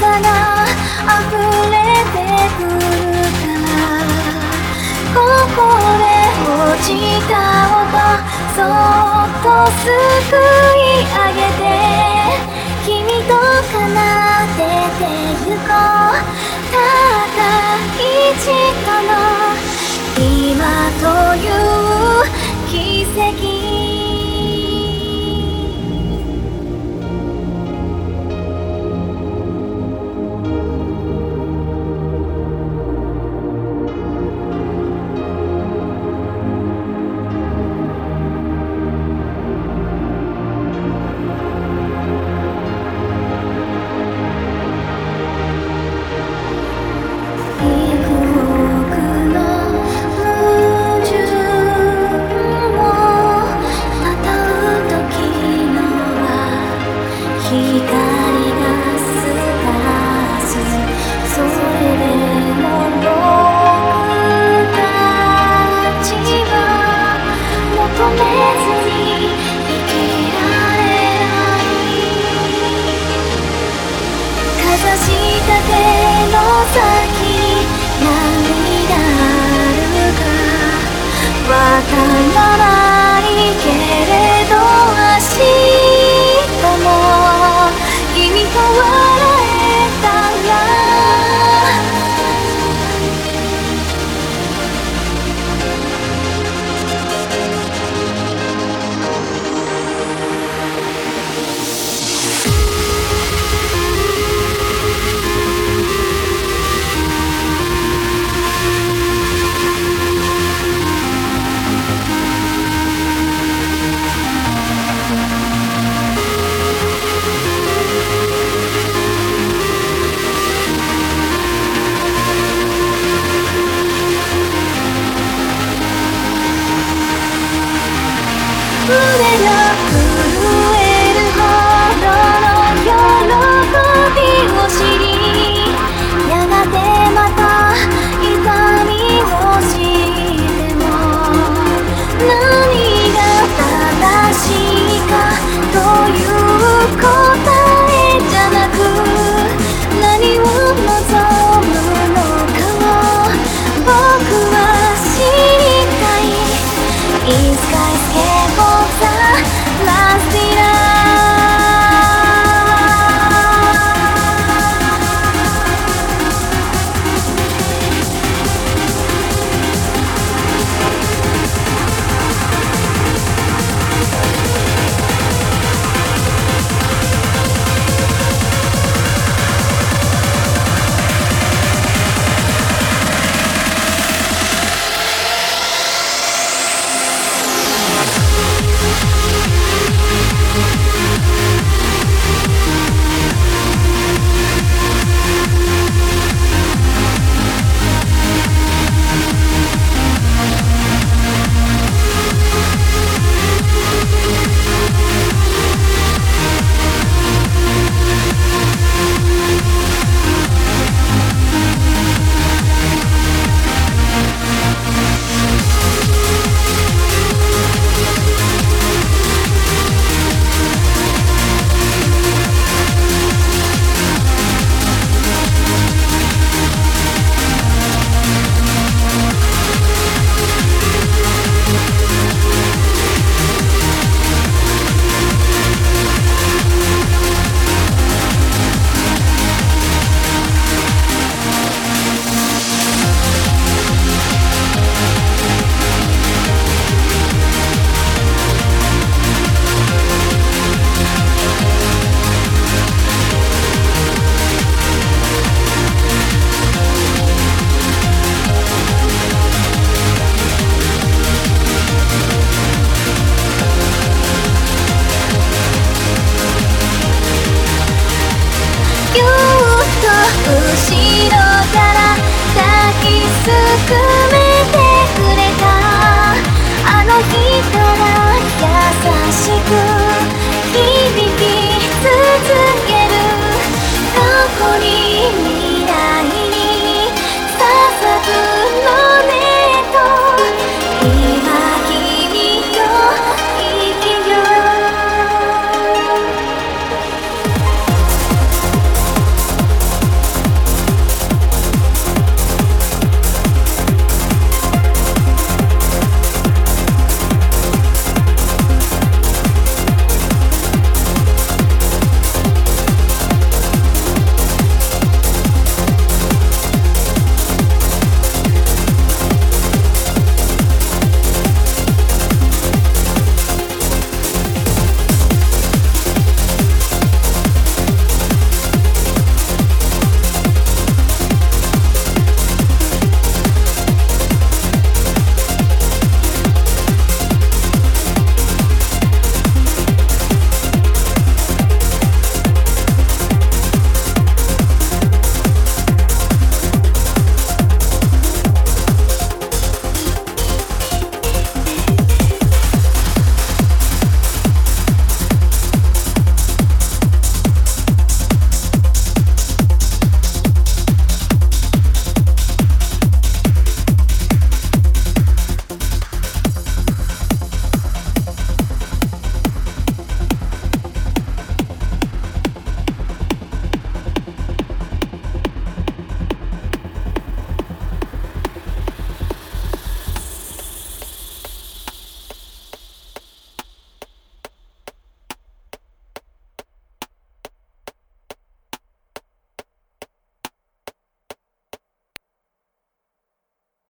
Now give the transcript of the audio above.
さが溢れてくるからここで落ちた音そっとすくい上げて君と奏でてゆこうただ一度の今という奇跡 Bye.